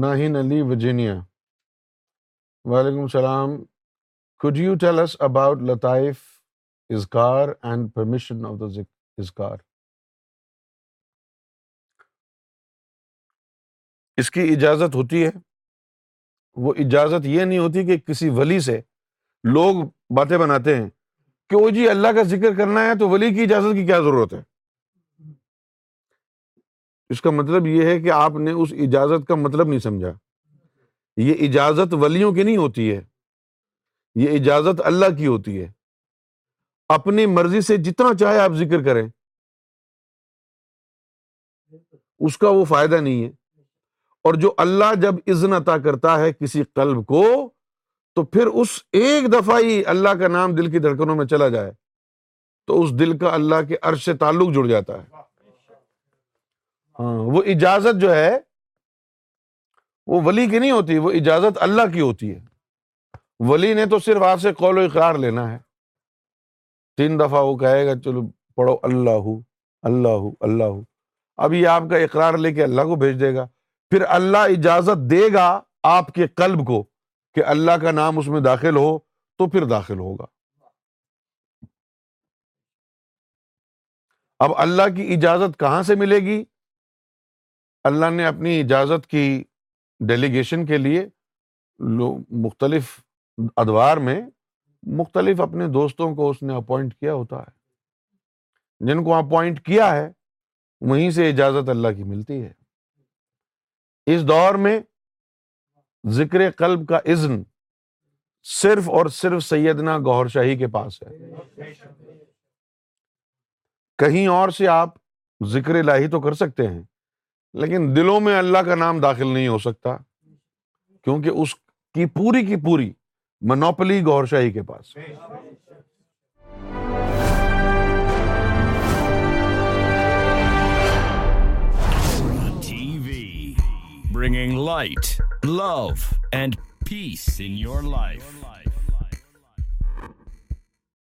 ناہین علی Virginia وعلیکم السلام۔ Could you tell us about لطائف اذکار اینڈ پرمیشن آف دا اذکار اس کی اجازت ہوتی ہے۔ وہ اجازت یہ نہیں ہوتی کہ کسی ولی سے لوگ باتیں بناتے ہیں کہ وہ جی اللہ کا ذکر کرنا ہے تو ولی کی اجازت کی کیا ضرورت ہے؟ اس کا مطلب یہ ہے کہ آپ نے اس اجازت کا مطلب نہیں سمجھا۔ یہ اجازت ولیوں کی نہیں ہوتی ہے، یہ اجازت اللہ کی ہوتی ہے۔ اپنی مرضی سے جتنا چاہے آپ ذکر کریں۔ اس کا وہ فائدہ نہیں ہے۔ اور جو اللہ جب عزن عطا کرتا ہے کسی قلب کو، تو پھر اس ایک دفعہ ہی اللہ کا نام دل کی دھڑکنوں میں چلا جائے۔ تو اس دل کا اللہ کے عرش سے تعلق جڑ جاتا ہے۔ ہاں وہ اجازت جو ہے، وہ ولی کی نہیں ہوتی، وہ اجازت اللہ کی ہوتی ہے۔ ولی نے تو صرف آپ سے قول و اقرار لینا ہے۔ تین دفعہ وہ کہے گا، چلو پڑھو، اللہ اللہ اللہ۔ اب یہ آپ کا اقرار لے کے اللہ کو بھیج دے گا۔ پھر اللہ اجازت دے گا آپ کے قلب کو کہ اللہ کا نام اس میں داخل ہو، تو پھر داخل ہوگا۔ اب اللہ کی اجازت کہاں سے ملے گی؟ اللہ نے اپنی اجازت کی ڈیلیگیشن کے لیے مختلف ادوار میں مختلف اپنے دوستوں کو اس نے اپوائنٹ کیا ہوتا ہے۔ جن کو اپوائنٹ کیا ہے، وہیں سے اجازت اللہ کی ملتی ہے۔ اس دور میں ذکر قلب کا عزن صرف اور صرف سیدنا گور شاہی کے پاس ہے۔ کہیں اور سے آپ ذکر لاہی تو کر سکتے ہیں۔ لیکن دلوں میں اللہ کا نام داخل نہیں ہو سکتا، کیونکہ اس کی پوری کی پوری منوپلی گور شاہی کے پاس۔ Bringing light love and peace in your life